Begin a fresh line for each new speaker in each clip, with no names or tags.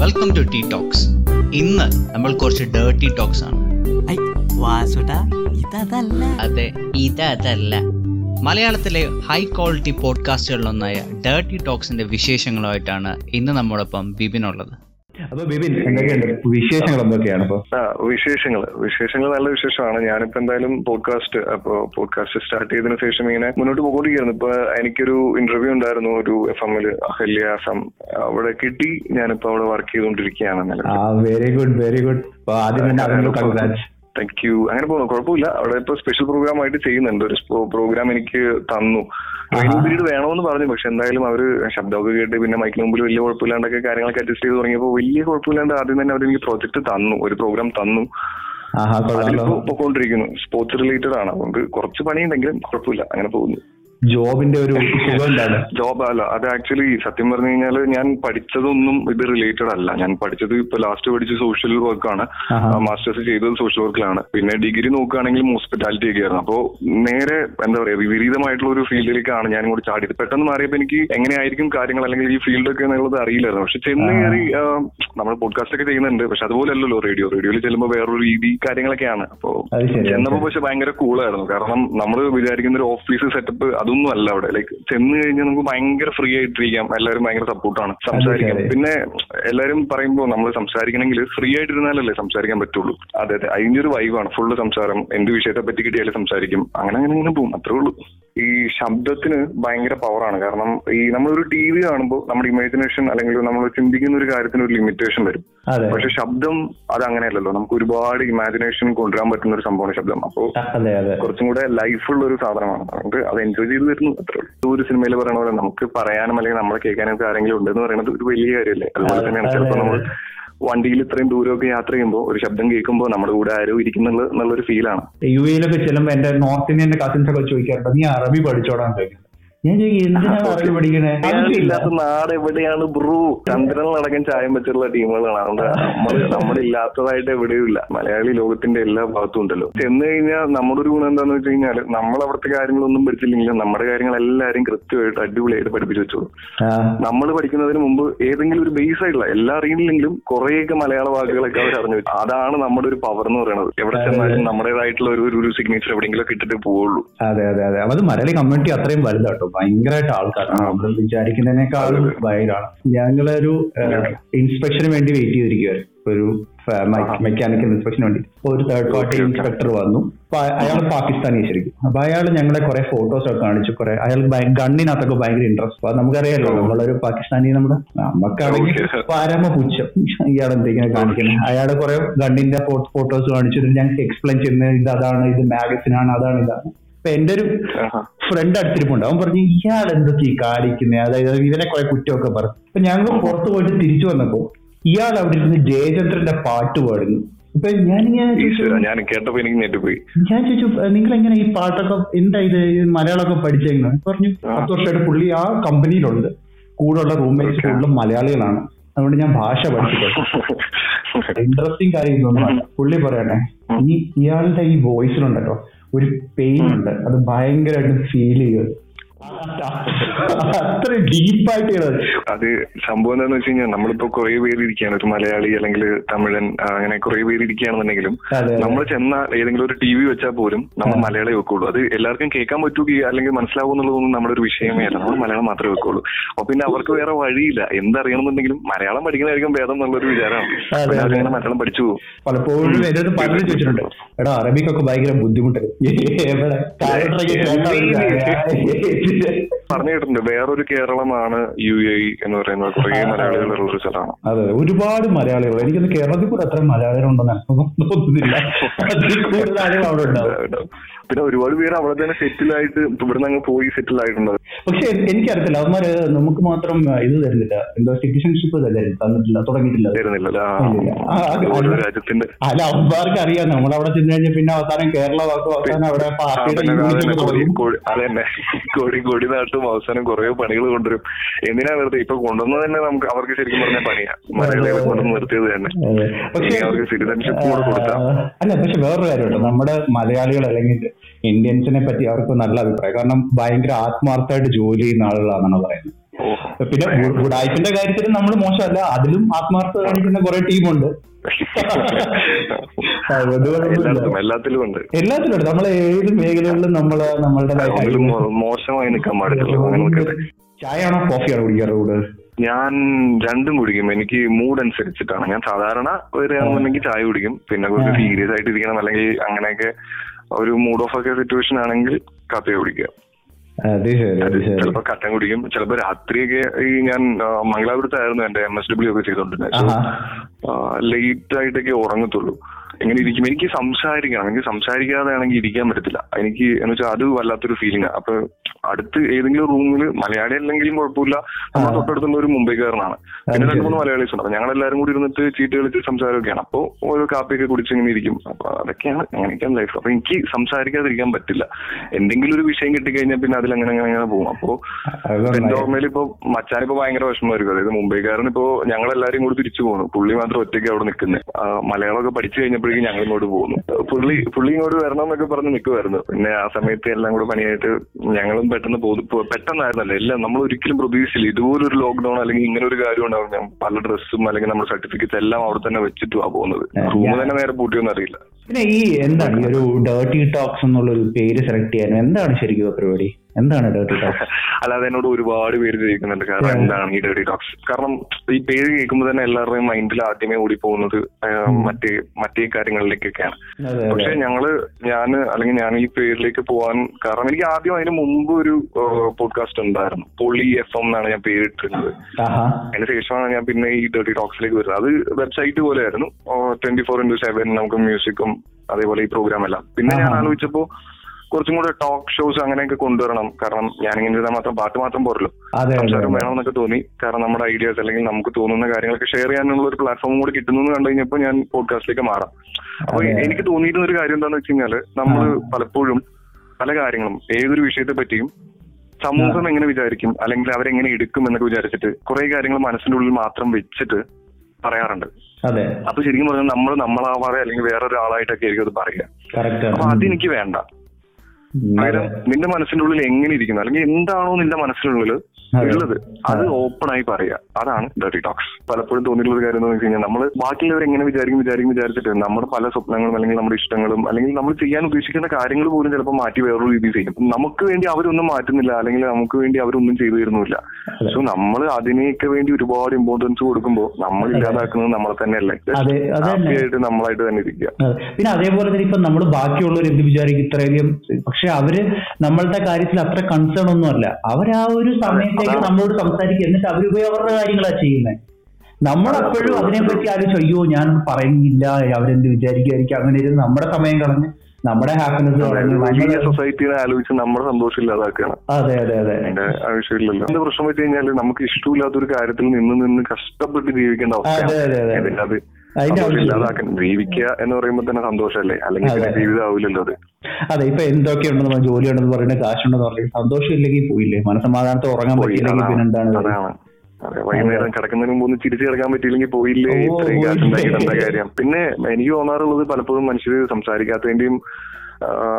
Welcome to tea talks ഇന്ന് നമ്മൾ കുറച്ച് ഡേർട്ടി ടോക്സ് ആണ്. അതെ ഇതല്ല മലയാളത്തിലെ ഹൈ ക്വാളിറ്റി പോഡ്കാസ്റ്റുകളിലൊന്നായ ഡേർട്ടി ടോക്സിന്റെ വിശേഷങ്ങളുമായിട്ടാണ് ഇന്ന് നമ്മോടൊപ്പം ബിബിനുള്ളത്
അപ്പൊ ബിബിൻ എന്തൊക്കെയുണ്ട്? വിശേഷങ്ങൾ എന്തൊക്കെയാണ് ഇപ്പൊ?
വിശേഷങ്ങൾ. വിശേഷങ്ങൾ നല്ല വിശേഷമാണ്. ഞാനിപ്പോ എന്തായാലും പോഡ്കാസ്റ്റ് അപ്പോ പോഡ്കാസ്റ്റ് സ്റ്റാർട്ട് ചെയ്തതിനു ശേഷം ഇങ്ങനെ മുന്നോട്ട് പോയിക്കൊണ്ടിരിക്കുന്നു ഇപ്പൊ എനിക്കൊരു ഇന്റർവ്യൂ ഉണ്ടായിരുന്നു ഒരു എഫ് എമ്മിൽ അഹല്യ അസം അവിടെ കിട്ടി. ഞാനിപ്പോ അവിടെ വർക്ക് ചെയ്തുകൊണ്ടിരിക്കുകയാണ്
വെരി ഗുഡ് വെരി ഗുഡ് ആദ്യം തന്നെ
താങ്ക് യു അങ്ങനെ പോകുന്നു. കുഴപ്പമില്ല. അവിടെ ഇപ്പൊ സ്പെഷ്യൽ പ്രോഗ്രാം ആയിട്ട് ചെയ്യുന്നുണ്ട്. ഒരു പ്രോഗ്രാം എനിക്ക് തന്നു. ട്രെയിനിങ് പീരീഡ് വേണമെന്ന് പറഞ്ഞു. പക്ഷെ എന്തായാലും അവർ ശബ്ദമൊക്കെ കേട്ട് പിന്നെ മൈക്കിന് മുമ്പിൽ വലിയ കുഴപ്പമില്ലാണ്ടൊക്കെ കാര്യങ്ങളൊക്കെ അഡ്ജസ്റ്റ് ചെയ്ത് തുടങ്ങിയപ്പോൾ വലിയ കുഴപ്പമില്ലാണ്ട് ആദ്യം തന്നെ അവർ എനിക്ക് പ്രോജക്ട് തന്നു. ഒരു പ്രോഗ്രാം തന്നു. അതിലിപ്പോ പൊക്കോണ്ടിരിക്കുന്നു. സ്പോർട്സ് റിലേറ്റഡ് ആണ്. അതുകൊണ്ട് കുറച്ച് പണിയുണ്ടെങ്കിലും കുഴപ്പമില്ല. അങ്ങനെ പോകുന്നു.
ജോബിന്റെ ഒരു
ജോബ് അല്ല അത് ആക്ച്വലി സത്യം പറഞ്ഞു കഴിഞ്ഞാൽ ഞാൻ പഠിച്ചതൊന്നും ഇത് റിലേറ്റഡ് അല്ല. ഞാൻ പഠിച്ചത് ഇപ്പൊ ലാസ്റ്റ് പഠിച്ച സോഷ്യൽ വർക്കാണ്. മാസ്റ്റേഴ്സ് ചെയ്തത് സോഷ്യൽ വർക്കിലാണ് പിന്നെ ഡിഗ്രി നോക്കുകയാണെങ്കിൽ ഹോസ്പിറ്റാലിറ്റി ഒക്കെ ആയിരുന്നു. അപ്പോ നേരെ എന്താ പറയാ വിപരീതമായിട്ടുള്ള ഒരു ഫീൽഡിലേക്കാണ് ഞാൻ ഇങ്ങോട്ട് ചാടിയത് പെട്ടെന്ന് മാറിയപ്പോൾ എനിക്ക് എങ്ങനെയായിരിക്കും കാര്യങ്ങൾ അല്ലെങ്കിൽ ഈ ഫീൽഡൊക്കെ എന്നുള്ളത് അറിയില്ലായിരുന്നു. പക്ഷെ ചെന്ന്. കയറി നമ്മൾ പോഡ്കാസ്റ്റ് ഒക്കെ ചെയ്യുന്നുണ്ട്. പക്ഷെ അതുപോലെ അല്ലല്ലോ റേഡിയോ റേഡിയോയിൽ ചെല്ലുമ്പോൾ വേറൊരു രീതി കാര്യങ്ങളൊക്കെയാണ്. അപ്പോ
അത് ശരി, അത്
ചെന്നപ്പോ പക്ഷെ ഭയങ്കര കൂളായിരുന്നു കാരണം നമ്മൾ വിചാരിക്കുന്ന ഒരു ഓഫീസ് സെറ്റപ്പ് അതൊന്നും അല്ല അവിടെ. ലൈക്ക് ചെന്ന് കഴിഞ്ഞാൽ നമുക്ക് ഭയങ്കര ഫ്രീ ആയിട്ടിരിക്കാം. എല്ലാവരും ഭയങ്കര സപ്പോർട്ടാണ് സംസാരിക്കാം. പിന്നെ എല്ലാവരും പറയുമ്പോൾ നമ്മൾ സംസാരിക്കണമെങ്കിൽ ഫ്രീ ആയിട്ടിരുന്നാലല്ലേ സംസാരിക്കാൻ പറ്റുള്ളൂ. അതെ അതെ. അതിന്റെ ഒരു വൈവാണ് ഫുള്ള് സംസാരം. എന്ത് വിഷയത്തെ പറ്റി കിട്ടിയാലും സംസാരിക്കും. അങ്ങനെ അങ്ങനെ അങ്ങനെ പോകും. അത്രേ ഉള്ളൂ. ഈ ശബ്ദത്തിന് ഭയങ്കര പവറാണ് കാരണം ഈ നമ്മളൊരു ടി വി കാണുമ്പോൾ നമ്മുടെ ഇമാജിനേഷൻ അല്ലെങ്കിൽ നമ്മൾ ചിന്തിക്കുന്ന ഒരു കാര്യത്തിന് ഒരു ലിമിറ്റേഷൻ വരും. പക്ഷെ ശബ്ദം അത് അങ്ങനെയല്ലല്ലോ. നമുക്ക് ഒരുപാട് ഇമാജിനേഷൻ കൊണ്ടുവരാൻ പറ്റുന്ന ഒരു സംഭവമാണ് ശബ്ദം.
അപ്പോൾ
കുറച്ചും കൂടെ ലൈഫുള്ള ഒരു സാധനമാണ്. നമുക്ക് അത് എൻജോയ് ചെയ്ത് വരുന്നു അത്രേ ഉള്ളൂ. ഒരു സിനിമയിൽ പറയുന്ന പോലെ നമുക്ക് പറയാനും അല്ലെങ്കിൽ നമ്മളെ കേൾക്കാനും ഒക്കെ ആരെങ്കിലും ഉണ്ടെന്ന് പറയുന്നത് ഒരു വലിയ കാര്യമല്ലേ? അതുപോലെ
അതെ,
തന്നെയാണ്. ചിലപ്പോൾ നമ്മൾ. വണ്ടിയിൽ ഇത്രയും ദൂരമൊക്കെ യാത്ര ചെയ്യുമ്പോൾ ഒരു ശബ്ദം കേൾക്കുമ്പോൾ നമ്മുടെ കൂടെ ആരോ ഇരിക്കുന്നുള്ള എന്നുള്ളൊരു ഫീലാണ്
യു എയിലൊക്കെ ചെല്ലുമ്പോ എന്റെ നോർത്ത് ഇന്ത്യൻ കസിൻസ് ഒക്കെ ചോദിക്കാറുണ്ട് നീ അറബി പഠിച്ചോടാൻ ചോദിക്കും.
ഇല്ലാത്ത നാട് എവിടെയാണ് ബ്രൂ? ചന്ദ്രനിലടക്കം ചായം വെച്ചിട്ടുള്ള ടീമുകളാണ്. അതുകൊണ്ട് നമ്മൾ നമ്മളില്ലാത്തതായിട്ട് എവിടെയുമില്ല മലയാളി ലോകത്തിന്റെ എല്ലാ ഭാഗത്തും ഉണ്ടല്ലോ. ചെന്ന് കഴിഞ്ഞാൽ നമ്മുടെ ഒരു ഗുണം എന്താന്ന് വെച്ച് കഴിഞ്ഞാൽ നമ്മൾ അവിടുത്തെ കാര്യങ്ങളൊന്നും പഠിച്ചില്ലെങ്കിലും നമ്മുടെ കാര്യങ്ങൾ എല്ലാവരും കൃത്യമായിട്ട് അടിപൊളിയായിട്ട് പഠിപ്പിച്ചു വെച്ചോളൂ. നമ്മൾ പഠിക്കുന്നതിന് മുമ്പ് ഏതെങ്കിലും ഒരു ബേസ് ആയിട്ടുള്ള എല്ലാ അറിയില്ലെങ്കിലും കുറേയൊക്കെ മലയാള വാക്കുകളൊക്കെ അവർ അറിഞ്ഞു വെച്ചു. അതാണ് നമ്മുടെ ഒരു പവർ എന്ന് പറയുന്നത്. എവിടെ ചെന്നാലും നമ്മുടേതായിട്ടുള്ള ഒരു ഒരു സിഗ്നേച്ചർ എവിടെയെങ്കിലും ഇട്ടിട്ട് പോവുള്ളൂ.
അതെ അതെ അതെ. അത് മലയാളി കമ്മ്യൂണിറ്റി അത്രയും വലുതാട്ടോ. ഭയങ്കരമായിട്ട് ആൾക്കാരാണ്. നമ്മൾ വിചാരിക്കുന്നതിനേക്കാളും ഭയങ്കരമാണ് ഞങ്ങളൊരു ഇൻസ്പെക്ഷന് വേണ്ടി വെയിറ്റ് ചെയ്തിരിക്കുവായിരുന്നു ഒരു മെക്കാനിക്കൽ ഇൻസ്പെക്ഷന് വേണ്ടി. ഒരു തേർഡ് പാർട്ടി. ഇൻസ്പെക്ടർ വന്നു. അയാൾ പാകിസ്ഥാനി ശരിക്കും. അപ്പൊ അയാൾ ഞങ്ങളെ കുറെ ഫോട്ടോസ് ഒക്കെ കാണിച്ചു. കുറെ അയാൾ ഗണ്ണിനകത്തൊക്കെ ഭയങ്കര ഇൻട്രസ്റ്റ് അപ്പൊ നമുക്കറിയാലോ നമ്മളൊരു പാകിസ്ഥാനി നമ്മുടെ നമുക്കാണെങ്കിൽ പാരമ പുച്ഛം ഇയാൾ എന്തെങ്കിലും കാണിക്കുന്നത് അയാൾ കുറെ ഗണ്ണിന്റെ ഫോട്ടോസ് കാണിച്ചു. ഞങ്ങൾക്ക് എക്സ്പ്ലെയിൻ ചെയ്യുന്നത് ഇത് അതാണ് ഇത് മാഗസിൻ ആണ് അതാണ് ഇതാണ്. അപ്പൊ എന്റെ ഒരു ഫ്രണ്ട് അടുത്തിരിപ്പുണ്ട്. അവൻ പറഞ്ഞു ഇയാൾ എന്തൊക്കെ ഈ കാണിക്കുന്നത് അതായത് ഇവനെ കുറെ കുറ്റമൊക്കെ പറഞ്ഞു അപ്പൊ ഞങ്ങൾ പുറത്തു പോയിട്ട് തിരിച്ചു വന്നപ്പോ ഇയാൾ അവിടെ ഇരുന്ന് ജയചന്ദ്രന്റെ പാട്ട് പാടുന്നു. ഇപ്പൊ ഞാനിങ്ങനെ
ഞാൻ കേട്ടപ്പോ എനിക്ക് പോയി
ഞാൻ ചോദിച്ചു നിങ്ങൾ എങ്ങനെ ഈ പാട്ടൊക്കെ എന്താ ഇത് മലയാളമൊക്കെ പഠിച്ചെന്ന് പറഞ്ഞു പത്ത് വർഷമായിട്ട് പുള്ളി ആ കമ്പനിയിലുണ്ട്. കൂടെയുള്ള റൂംമേറ്റ്സ്. കൂടുതലും മലയാളികളാണ്. അതുകൊണ്ട് ഞാൻ ഭാഷ പഠിച്ചിട്ടുണ്ട് ഇൻട്രസ്റ്റിംഗ് കാര്യം തോന്നുന്നു പുള്ളി പറയണേ ഈ ഇയാളുടെ ഈ വോയിസിലുണ്ടല്ലോ ഒരു പെയിൻ ഉണ്ട്. അത് ഭയങ്കരമായിട്ട് ഫീൽ ചെയ്യത് അത്ര ഡീപ്പായിട്ട്
അത് സംഭവം എന്താന്ന് വെച്ച് കഴിഞ്ഞാൽ നമ്മളിപ്പോ കുറെ പേര് ഇരിക്കുകയാണ്. ഒരു മലയാളി അല്ലെങ്കിൽ തമിഴൻ അങ്ങനെ കുറെ പേര് ഇരിക്കുകയാണെന്നുണ്ടെങ്കിലും. നമ്മൾ ചെന്ന ഏതെങ്കിലും ഒരു ടി വി വെച്ചാൽ പോലും നമ്മൾ മലയാളം വെക്കുള്ളൂ. അത് എല്ലാവർക്കും കേൾക്കാൻ പറ്റുക അല്ലെങ്കിൽ മനസ്സിലാവും എന്നുള്ളതൊന്നും നമ്മുടെ ഒരു വിഷയമേ അല്ല. നമ്മൾ മലയാളം മാത്രമേ വെക്കുള്ളൂ. അപ്പൊ പിന്നെ അവർക്ക് വേറെ വഴിയില്ല. എന്തറിയണമെന്നുണ്ടെങ്കിലും മലയാളം പഠിക്കുന്നതായിരിക്കും ഭേദം എന്നുള്ളൊരു വിചാരമാണ്. അവരിങ്ങനെ മലയാളം പഠിച്ചു പോകും.
പലപ്പോഴും എന്നോട് പലരും ചോദിച്ചിട്ടുണ്ട്. എടാ അറബിക്കൊക്കെ ഭയങ്കര ബുദ്ധിമുട്ടല്ലേ എവിടെ കാലണ്ടറൊക്കെ കേട്ടാ ഒരു
പറഞ്ഞു കേട്ടിട്ടുണ്ട്. വേറൊരു കേരളമാണ് യു എ എന്ന് പറയുന്നത്. കുറെ മലയാളികളുള്ള ഒരു സ്ഥലമാണ്.
അതെ ഒരുപാട് മലയാളികൾ. എനിക്ക് കേരളത്തിൽ കൂടെ ഉണ്ടെന്ന് എനിക്ക് തോന്നുന്നില്ല. അതിൽ കൂടുതൽ അവിടെ ഉണ്ടാവും.
പിന്നെ ഒരുപാട് പേര് അവിടെ തന്നെ സെറ്റിൽ ആയിട്ട് ഇവിടുന്ന് അങ്ങ് പോയി സെറ്റിൽ ആയിട്ടുണ്ട്
പക്ഷെ എനിക്കറിയത്തില്ല അവന്മാര് നമുക്ക് മാത്രം ഇത് തരുന്നില്ല. എന്താ സിറ്റിസൺഷിപ്പ് തന്നിട്ടില്ല തുടങ്ങിയിട്ടില്ല.
രാജ്യത്തിന്റെ
അല്ല അവന്മാർക്ക് അറിയാം. നമ്മൾ അവിടെ ചെന്ന് കഴിഞ്ഞാൽ പിന്നെ അവസാനം കേരള വാക്കും അവസാനം അവിടെ പാർട്ടിയുടെ
അതന്നെ കോടി നാട്ടും അവസാനം കുറെ പണികൾ കൊണ്ടുവരും. എന്തിനാ വെറുതെ? ഇപ്പൊ കൊണ്ടുവന്നത് തന്നെ നമുക്ക് അവർക്ക് ശരിക്കും പറഞ്ഞ പണിയാ. മലയാളികളെ കൊണ്ടുവന്ന് നിർത്തിയത് തന്നെ. അവർക്ക് സിറ്റിസൺഷിപ്പ് കൂടെ കൊടുത്താൽ
അല്ല പക്ഷെ വേറൊരു കാര്യമുണ്ട്. നമ്മുടെ മലയാളികൾ അല്ലെങ്കിൽ ഇന്ത്യൻസിനെ പറ്റി അവർക്ക് നല്ല അഭിപ്രായം. കാരണം ഭയങ്കര ആത്മാർത്ഥമായിട്ട് ജോലി ചെയ്യുന്ന ആളുകളാണെന്നാണ് പറയുന്നത്. പിന്നെ ഗുഡായ്പിന്റെ കാര്യത്തിൽ നമ്മൾ മോശമല്ല. അതിലും ആത്മാർത്ഥത കാണിക്കുന്ന കുറെ ടീമുണ്ട്.
എല്ലാത്തിലും ഉണ്ട്.
എല്ലാത്തിലും ഉണ്ട്. നമ്മൾ ഏത് മേഖലകളിലും
നമ്മൾ നമ്മളുടെ മോശമായി നിൽക്കാൻ പാടില്ല ചായ ആണോ
ചായയാണോ കോഫിയാണോ കുടിക്കാറ് കൂടുതൽ
ഞാൻ രണ്ടും കുടിക്കും. എനിക്ക് മൂഡ് അനുസരിച്ചിട്ടാണ്. ഞാൻ സാധാരണ വരികയാണെന്നുണ്ടെങ്കിൽ ചായ കുടിക്കും. പിന്നെ കുറച്ച് സീരിയസ് ആയിട്ട് ഇരിക്കണം അല്ലെങ്കിൽ അങ്ങനെയൊക്കെ ഒരു മൂഡ് ഓഫ് ഒക്കെ സിറ്റുവേഷൻ ആണെങ്കിൽ കാപ്പി കുടിക്കുക ചിലപ്പോ കട്ടൻ കുടിക്കും. ചിലപ്പോ രാത്രിയൊക്കെ ഈ ഞാൻ മംഗലാപുരത്തായിരുന്നു എന്റെ എം എസ് ഡബ്ല്യു ഒക്കെ ചെയ്തോണ്ടിരുന്നത്. ലേറ്റ് ആയിട്ടൊക്കെ ഉറങ്ങത്തുള്ളൂ. ഇങ്ങനെ ഇരിക്കും? എനിക്ക് സംസാരിക്കണം. എനിക്ക് സംസാരിക്കാതെ ആണെങ്കിൽ ഇരിക്കാൻ പറ്റത്തില്ല. എനിക്ക് എന്ന് വെച്ചാൽ അത് വല്ലാത്തൊരു ഫീലിംഗ് അപ്പൊ അടുത്ത് ഏതെങ്കിലും റൂമിൽ മലയാളി അല്ലെങ്കിലും കുഴപ്പമില്ല. നമ്മൾ തൊട്ടടുത്തുള്ള ഒരു മുംബൈക്കാരനാണ് പിന്നെ രണ്ട് മൂന്ന്. മലയാളീസ് ഉണ്ട്. അപ്പൊ ഞങ്ങൾ എല്ലാവരും കൂടി ഇരുന്നിട്ട് ചീട്ട് കളിച്ച് സംസാരമൊക്കെയാണ്. അപ്പോൾ ഓരോ കാപ്പിയൊക്കെ കുടിച്ച് ഇങ്ങനെ ഇരിക്കും. അപ്പൊ അതൊക്കെയാണ് അങ്ങനെയൊക്കെയാണ് ലൈഫ് അപ്പൊ എനിക്ക് സംസാരിക്കാതിരിക്കാൻ പറ്റില്ല. എന്തെങ്കിലും ഒരു വിഷയം കിട്ടിക്കഴിഞ്ഞാൽ പിന്നെ അതിൽ അങ്ങനെ അങ്ങനെ അങ്ങനെ പോകും. അപ്പോ. എന്റെ ഓർമ്മയിൽ ഇപ്പൊ മച്ചാനിപ്പോ ഭയങ്കര വിഷമമായിരിക്കും അതായത് മുംബൈക്കാരൻ ഇപ്പോ ഞങ്ങളെല്ലാരും കൂടി തിരിച്ചു പോകുന്നു പുള്ളി മാത്രം ഒറ്റയ്ക്ക് അവിടെ നിൽക്കുന്നത് മലയാളമൊക്കെ പഠിച്ചു കഴിഞ്ഞപ്പോഴേക്കും ഞങ്ങൾ ഇങ്ങോട്ട് പോകുന്നു. പുള്ളി പുള്ളി ഇങ്ങോട്ട് വരണം എന്നൊക്കെ പറഞ്ഞ് നിൽക്കുമായിരുന്നു പിന്നെ ആ സമയത്ത് എല്ലാം കൂടെ പണിയായിട്ട് ഞങ്ങളും പെട്ടെന്ന് പോകുന്നു. ഇപ്പൊ പെട്ടെന്നായിരുന്നല്ലോ. എല്ലാം നമ്മൾ ഒരിക്കലും പ്രതീക്ഷിച്ചില്ല. ഇതുപോലൊരു ലോക്ക്ഡൌൺ അല്ലെങ്കിൽ ഇങ്ങനെ ഒരു കാര്യം ഉണ്ടാവും. ഞാൻ പല ഡ്രസ്സും അല്ലെങ്കിൽ നമ്മുടെ സർട്ടിഫിക്കറ്റ്സ് എല്ലാം അവിടെ തന്നെ വെച്ചിട്ടുവാ പോകുന്നത്. റൂം തന്നെ നേരെ പൂട്ടിയൊന്നും അറിയില്ല.
പിന്നെ ഈ എന്താണ് ഈ ഒരു ഡേർട്ടി ടോക്സ് എന്നുള്ള ഒരു പേര് സെലക്ട് ചെയ്യാൻ എന്താണ് ശരിക്കും പരിപാടി? എന്താണ് ഡേർട്ടി ടോക്സ്
അല്ലാതെ എന്നോട് ഒരുപാട് പേര് ചോദിക്കുന്നുണ്ട് കാരണം എന്താണ് ഈ ഡേർട്ടി ടോക്സ് കാരണം ഈ പേര് കേൾക്കുമ്പോൾ തന്നെ എല്ലാവരുടെയും മൈൻഡിൽ ആദ്യമേ ഓടി പോകുന്നത് മറ്റ് മറ്റേ കാര്യങ്ങളിലേക്കൊക്കെയാണ്. പക്ഷെ ഞങ്ങൾ ഞാൻ അല്ലെങ്കിൽ ഞാൻ ഈ പേരിലേക്ക് പോകാൻ കാരണം എനിക്ക് ആദ്യം അതിന് മുമ്പ് ഒരു പോഡ്കാസ്റ്റ് ഉണ്ടായിരുന്നു. പൊളി എഫ് എം എന്നാണ് ഞാൻ പേരിട്ടിരുന്നത്. അതിന് ശേഷമാണ് ഞാൻ പിന്നെ ഈ ഡേർട്ടി ടോക്സിലേക്ക് വരുന്നത്. അത് വെബ്സൈറ്റ് പോലെയായിരുന്നു. ട്വന്റി ഫോർ ഇന്റു സെവൻ നമുക്ക് മ്യൂസിക്കും അതേപോലെ ഈ പ്രോഗ്രാം എല്ലാം. പിന്നെ ഞാൻ. ആലോചിച്ചപ്പോ കുറച്ചും കൂടെ ടോക്ക് ഷോസ് അങ്ങനെയൊക്കെ കൊണ്ടുവരണം. കാരണം ഞാനിങ്ങനെ ഇരുന്നാൽ മാത്രം പാട്ട് മാത്രം പോരല്ലോ. സംസാരം. വേണമെന്നൊക്കെ തോന്നി. കാരണം നമ്മുടെ ഐഡിയാസ് അല്ലെങ്കിൽ നമുക്ക് തോന്നുന്ന കാര്യങ്ങളൊക്കെ ഷെയർ ചെയ്യാനുള്ള ഒരു പ്ലാറ്റ്ഫോം കൂടി കിട്ടുന്നു കണ്ടു കഴിഞ്ഞപ്പോൾ ഞാൻ പോഡ്കാസ്റ്റിലേക്ക് മാറാം. അപ്പൊ. എനിക്ക് തോന്നിയിരുന്ന ഒരു കാര്യം എന്താണെന്ന് വെച്ച് കഴിഞ്ഞാൽ നമ്മൾ
ആ.
പലപ്പോഴും പല കാര്യങ്ങളും ഏതൊരു വിഷയത്തെ പറ്റിയും സമൂഹം എങ്ങനെ വിചാരിക്കും അല്ലെങ്കിൽ അവരെങ്ങനെ എടുക്കും എന്നൊക്കെ വിചാരിച്ചിട്ട് കുറെ കാര്യങ്ങൾ മനസ്സിന്റെ ഉള്ളിൽ മാത്രം വെച്ചിട്ട് പറയാറുണ്ട്. അപ്പൊ ശരിക്കും പറഞ്ഞാൽ നമ്മൾ നമ്മളാവാതെ അല്ലെങ്കിൽ വേറൊരാളായിട്ടൊക്കെ ആയിരിക്കും അത് പറയുക. അപ്പൊ അതെനിക്ക് വേണ്ട. അതായത് നിന്റെ മനസ്സിന്റെ ഉള്ളിൽ എങ്ങനെ ഇരിക്കുന്നു? അല്ലെങ്കിൽ എന്താണോ നിന്റെ മനസ്സിനുള്ളിൽ. ഉള്ളത് അത് ഓപ്പൺ ആയി പറയുക. അതാണ് ഡെറ്റി ടോക്സ് പലപ്പോഴും തോന്നിയിട്ടുള്ള ഒരു കാര്യം എന്ന് വെച്ച് കഴിഞ്ഞാൽ നമ്മൾ ബാക്കിയുള്ളവർ എങ്ങനെ വിചാരിക്കും വിചാരിക്കും വിചാരിച്ചിട്ട് നമ്മുടെ പല സ്വപ്നങ്ങളും അല്ലെങ്കിൽ നമ്മുടെ ഇഷ്ടങ്ങളും അല്ലെങ്കിൽ നമ്മൾ ചെയ്യാൻ ഉദ്ദേശിക്കുന്ന കാര്യങ്ങൾ പോലും ചിലപ്പോൾ മാറ്റി വേറൊരു രീതിയിൽ ചെയ്യും. നമുക്ക് വേണ്ടി അവരൊന്നും മാറ്റുന്നില്ല അല്ലെങ്കിൽ നമുക്ക് വേണ്ടി അവരൊന്നും ചെയ്തു തരുന്നില്ല സോ നമ്മൾ അതിനെയൊക്കെ വേണ്ടി ഒരുപാട് ഇമ്പോർട്ടൻസ് കൊടുക്കുമ്പോൾ നമ്മൾ ഇല്ലാതാക്കുന്നത് നമ്മളെ
തന്നെ.
ഹാപ്പി ആയിട്ട് നമ്മളായിട്ട് തന്നെ ഇരിക്കുക.
പിന്നെ അതേപോലെ തന്നെ ഇപ്പൊ നമ്മൾ ബാക്കിയുള്ളവർ എന്ത് വിചാരിക്കും ഇത്രയധികം? പക്ഷെ അവർ നമ്മളുടെ കാര്യത്തിൽ അത്ര കൺസേൺ ഒന്നും അല്ല. അവർ ആ ഒരു സമയത്തേക്ക്. നമ്മളോട് സംസാരിക്കുക എന്നിട്ട് അവർ അവരുടെ കാര്യങ്ങളാ ചെയ്യുന്നത് നമ്മൾ അപ്പോഴും അതിനെപ്പറ്റി ആലോചിച്ചു അയ്യോ ഞാൻ പറയുന്നില്ല. അവരെന്ത് വിചാരിക്കുമായിരിക്കും അങ്ങനെ ഇരുന്ന് നമ്മുടെ സമയം കളഞ്ഞ് നമ്മുടെ ഹാപ്പിനെസ്
സൊസൈറ്റിനെ ആലോചിച്ച് നമ്മുടെ സന്തോഷം ഇല്ലാതാക്കുകയാണ്
അതെ അതെ അതെ.
ആവശ്യമില്ലല്ലോ. എന്റെ പ്രശ്നം വെച്ച് കഴിഞ്ഞാൽ നമുക്ക് ഇഷ്ടമില്ലാത്ത ഒരു കാര്യത്തിൽ നിന്ന് നിന്ന് കഷ്ടപ്പെട്ട് ജീവിക്കേണ്ട അവസ്ഥയാണ്.
അതെ, അതെ, അതെ.
അതിന്റെ അത്
അതിന്റെ
സന്തോഷം
ആവശ്യമില്ല.
ഇല്ലാതാക്കാൻ ജീവിക്കുക എന്ന് പറയുമ്പോൾ തന്നെ സന്തോഷമല്ലേ? അല്ലെങ്കിൽ പിന്നെ
അതെ.
അത്.
അതെ ഇപ്പൊ എന്തൊക്കെയുണ്ടെന്ന് പറഞ്ഞാൽ ജോലി ഉണ്ടെന്ന് പറയുന്നത് കാശുണ്ടെന്ന് പറയുന്നത് സന്തോഷം ഇല്ലെങ്കിൽ പോയില്ലേ? മനസമാധാനത്തെ ഉറങ്ങാൻ
പറ്റില്ലെങ്കിൽ
പിന്നെ എന്താണ്
വൈകുന്നേരം കിടക്കുന്നതിന് മുമ്പ് ഒന്ന് ചിരിച്ചു കിടക്കാൻ പറ്റിയില്ലെങ്കിൽ പോയില്ലേ? ഇത്രയും കാശ്
പോയില്ലേ.
എന്താ കാര്യം. പിന്നെ എനിക്ക് തോന്നാറുള്ളത് പലപ്പോഴും മനുഷ്യർ സംസാരിക്കാത്തതിന്റെയും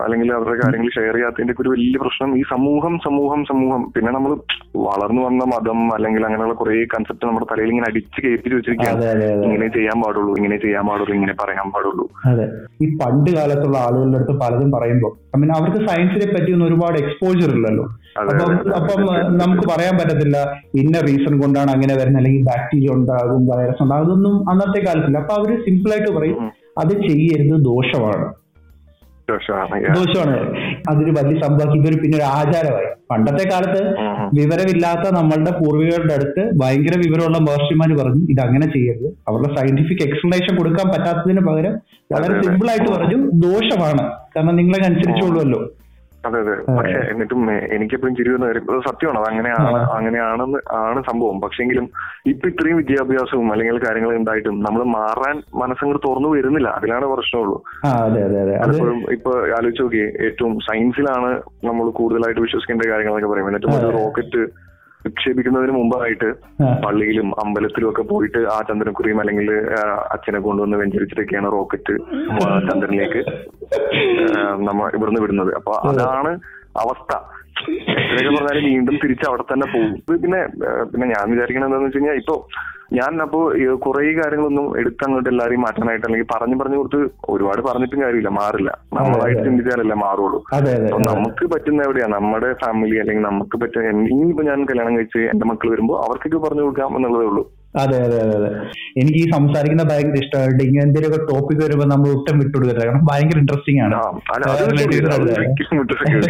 അല്ലെങ്കിൽ അവരുടെ കാര്യങ്ങൾ ഷെയർ ചെയ്യാത്തതിന്റെ ഒക്കെ ഒരു വലിയ പ്രശ്നം. ഈ സമൂഹം സമൂഹം സമൂഹം. പിന്നെ നമ്മൾ വളർന്നു വന്ന മതം അല്ലെങ്കിൽ അങ്ങനെയുള്ള കുറെ കൺസെപ്റ്റ് നമ്മുടെ തലയിൽ ഇങ്ങനെ അടിച്ച് കയറ്റി വെച്ചിരിക്കുകയാണ്. ഇങ്ങനെ ചെയ്യാൻ പാടുള്ളൂ ഇങ്ങനെ ചെയ്യാൻ പാടുള്ളൂ ഇങ്ങനെ പറയാൻ പാടുള്ളൂ.
അതെ. ഈ പണ്ട് കാലത്തുള്ള ആളുകളുടെ അടുത്ത് പലതും പറയുമ്പോൾ ഐ മീൻ അവർക്ക് സയൻസിനെ പറ്റി ഒന്നും ഒരുപാട് എക്സ്പോജർ ഇല്ലല്ലോ. അപ്പം. അപ്പം നമുക്ക് പറയാൻ പറ്റത്തില്ല ഇന്ന റീസൺ കൊണ്ടാണ് അങ്ങനെ വരുന്നത് അല്ലെങ്കിൽ ബാക്ടീരിയ ഉണ്ടാകും വൈറസ് ഉണ്ടാകും അതൊന്നും അന്നത്തെ കാലത്തില്ല. അപ്പൊ അവർ സിമ്പിൾ ആയിട്ട് പറയും. അത് ചെയ്യരുത് ദോഷമാണ്.
ദോഷമാണ്
ദോഷമാണ്. അതൊരു വലിയ സംഭവം. ഇതൊരു പിന്നെ ഒരു ആചാരമായി. പണ്ടത്തെ കാലത്ത്. വിവരമില്ലാത്ത നമ്മളുടെ പൂർവികരുടെ അടുത്ത് ഭയങ്കര വിവരമുള്ള മഹർഷിമാര് പറഞ്ഞു ഇത് അങ്ങനെ ചെയ്യരുത്. അവരുടെ സയന്റിഫിക് എക്സ്പ്ലനേഷൻ കൊടുക്കാൻ പറ്റാത്തതിന് പകരം വളരെ. സിമ്പിൾ ആയിട്ട് പറഞ്ഞു ദോഷമാണ്. കാരണം നിങ്ങളെ അനുസരിച്ചുള്ളൂല്ലോ
അതെ അതെ. പക്ഷെ എന്നിട്ടും എനിക്കെപ്പോഴും ചിരി വന്ന കാര്യം അത് സത്യമാണ്? അത് അങ്ങനെയാണ്. അങ്ങനെയാണെന്ന് ആണ് സംഭവം. പക്ഷെങ്കിലും ഇപ്പൊ ഇത്രയും വിദ്യാഭ്യാസവും അല്ലെങ്കിൽ കാര്യങ്ങൾ ഉണ്ടായിട്ടും നമ്മൾ മാറാൻ മനസ്സങ്ങോട്ട് തുറന്നു വരുന്നില്ല. അതിലാണ് പ്രശ്നമുള്ളൂ. പലപ്പോഴും ഇപ്പൊ ആലോചിച്ച് നോക്കിയേ ഏറ്റവും സയൻസിലാണ് നമ്മൾ കൂടുതലായിട്ട് വിശ്വസിക്കേണ്ട കാര്യങ്ങളൊക്കെ പറയും എന്നിട്ടും ഒരു. റോക്കറ്റ് വിക്ഷേപിക്കുന്നതിന് മുമ്പായിട്ട്. പള്ളിയിലും അമ്പലത്തിലും ഒക്കെ പോയിട്ട് ആ ചന്ദ്രക്കുറിയും അല്ലെങ്കിൽ അച്ഛനെ കൊണ്ടുവന്ന് വെഞ്ചരിച്ചിട്ടൊക്കെയാണ് റോക്കറ്റ് ചന്ദ്രനിലേക്ക് നമ്മ ഇവിടുന്ന് വിടുന്നത്. അപ്പൊ അതാണ് അവസ്ഥ. എത്രയൊക്കെ പറഞ്ഞാലും വീണ്ടും തിരിച്ച് അവിടെ തന്നെ പോകും. പിന്നെ പിന്നെ ഞാൻ വിചാരിക്കണത് എന്താണെന്ന് വെച്ച് കഴിഞ്ഞാൽ ഇപ്പൊ ഞാൻ അപ്പോ കുറെ കാര്യങ്ങളൊന്നും എടുത്ത് അങ്ങോട്ട് എല്ലാരെയും മാറ്റാനായിട്ട് അല്ലെങ്കിൽ പറഞ്ഞു പറഞ്ഞു കൊടുത്ത് ഒരുപാട് പറഞ്ഞിട്ടും കാര്യമില്ല മാറില്ല. നമ്മളായിട്ട് ചിന്തിച്ചാലല്ലേ മാറുള്ളൂ. അപ്പൊ നമുക്ക് പറ്റുന്ന എവിടെയാ? നമ്മുടെ ഫാമിലി അല്ലെങ്കിൽ നമുക്ക് പറ്റുന്ന ഇനിയിപ്പോ ഞാൻ കല്യാണം കഴിച്ച് എന്റെ മക്കൾ വരുമ്പോ അവർക്കൊക്കെ പറഞ്ഞു കൊടുക്കാം എന്നുള്ളതേ ഉള്ളൂ.
അതെ അതെ അതെ അതെ. എനിക്ക് ഈ സംസാരിക്കുന്ന ഭയങ്കര ഇഷ്ടമായിട്ട് ഇങ്ങനെ എന്തെങ്കിലും ഒക്കെ ടോപ്പിക് വരുമ്പോൾ നമ്മൾ ഒട്ടും വിട്ടുകൊടുക്കരുത്. കാരണം ഭയങ്കര ഇൻട്രസ്റ്റിംഗ് ആണ്.
വിട്ടുകൊടുക്കില്ല.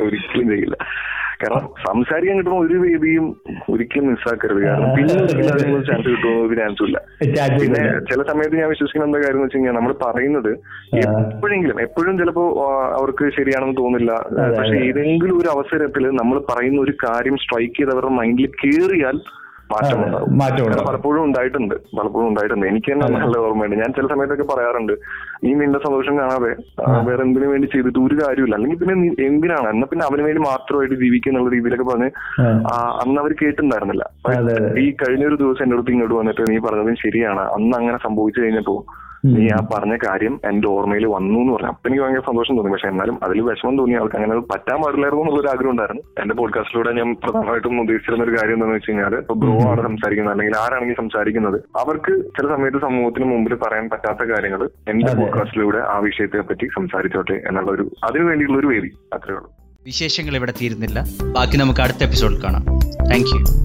ഒരിക്കലും ചെയ്യില്ല. കാരണം സംസാരിക്കാൻ കിട്ടുന്ന ഒരു വേദിയും ഒരിക്കലും മിസ്സാക്കരുത്. കാരണം പിന്നെ ഒരിക്കലും അതിന് ചാൻസ് കിട്ടുമോ ഒരു ചാൻസും ഇല്ല. പിന്നെ ചില സമയത്ത് ഞാൻ വിശ്വസിക്കുന്ന എന്താ കാര്യം എന്ന് വെച്ച് കഴിഞ്ഞാൽ നമ്മൾ പറയുന്നത് എപ്പോഴെങ്കിലും എപ്പോഴും ചിലപ്പോ അവർക്ക് ശരിയാണെന്ന് തോന്നില്ല. പക്ഷെ ഏതെങ്കിലും ഒരു അവസരത്തിൽ നമ്മൾ പറയുന്ന ഒരു കാര്യം സ്ട്രൈക്ക് ചെയ്ത് അവരുടെ മൈൻഡിൽ കേറിയാൽ മാറ്റം ഉണ്ടാവും.
മാറ്റം
കാരണം
ഉണ്ടാവും.
പലപ്പോഴും ഉണ്ടായിട്ടുണ്ട്. പലപ്പോഴും ഉണ്ടായിട്ടുണ്ട്. എനിക്ക് തന്നെ നല്ല ഓർമ്മയുണ്ട്. ഞാൻ ചില സമയത്തൊക്കെ പറയാറുണ്ട് നീ നിന്റെ സന്തോഷം കാണാതെ വേറെ എന്തിനു വേണ്ടി ചെയ്തിട്ട് ഒരു കാര്യമില്ല അല്ലെങ്കിൽ പിന്നെ എന്തിനാണ്? എന്നാ പിന്നെ അവന് വേണ്ടി മാത്രമായിട്ട് ജീവിക്കുക എന്നുള്ള രീതിയിലൊക്കെ പറഞ്ഞ് അന്ന് അവർ കേട്ടിട്ടുണ്ടായിരുന്നില്ല. ഈ കഴിഞ്ഞൊരു ദിവസം എന്റെ അടുത്ത് ഇങ്ങോട്ട് വന്നിട്ട് നീ പറഞ്ഞതും ശരിയാണ്. അന്ന് അങ്ങനെ സംഭവിച്ചു കഴിഞ്ഞപ്പോ നീ ആ പറഞ്ഞ കാര്യം എന്റെ ഓർമ്മയിൽ വന്നു എന്ന് പറഞ്ഞു. അപ്പൊ എനിക്ക് ഭയങ്കര സന്തോഷം തോന്നി. പക്ഷെ എന്നാലും അതിൽ വിഷമം തോന്നി. അവർക്ക് അങ്ങനെ അത് പറ്റാൻ പാടില്ലായിരുന്നു എന്നുള്ളൊരു ആഗ്രഹം ഉണ്ടായിരുന്നു. എന്റെ പോഡ്കാസ്റ്റിലൂടെ ഞാൻ പ്രധാനമായിട്ടും ഉദ്ദേശിച്ചിരുന്ന ഒരു കാര്യം എന്താണെന്ന് വെച്ച് കഴിഞ്ഞാൽ ഇപ്പൊ ബ്രോ ആണ് സംസാരിക്കുന്നത്. അല്ലെങ്കിൽ ആരാണെങ്കിൽ സംസാരിക്കുന്നത്? അവർക്ക് ചില സമയത്ത് സമൂഹത്തിന് മുമ്പിൽ പറയാൻ പറ്റാത്ത കാര്യങ്ങൾ എന്റെ പോഡ്കാസ്റ്റിലൂടെ ആ വിഷയത്തെ പറ്റി സംസാരിച്ചോട്ടെ എന്നുള്ള ഒരു അതിനു വേണ്ടിയുള്ള ഒരു വേദി. അത്രേ ഉള്ളൂ.
വിശേഷങ്ങൾ ഇവിടെ തീരുന്നില്ല. ബാക്കി നമുക്ക് അടുത്ത എപ്പിസോഡിൽ കാണാം. Thank you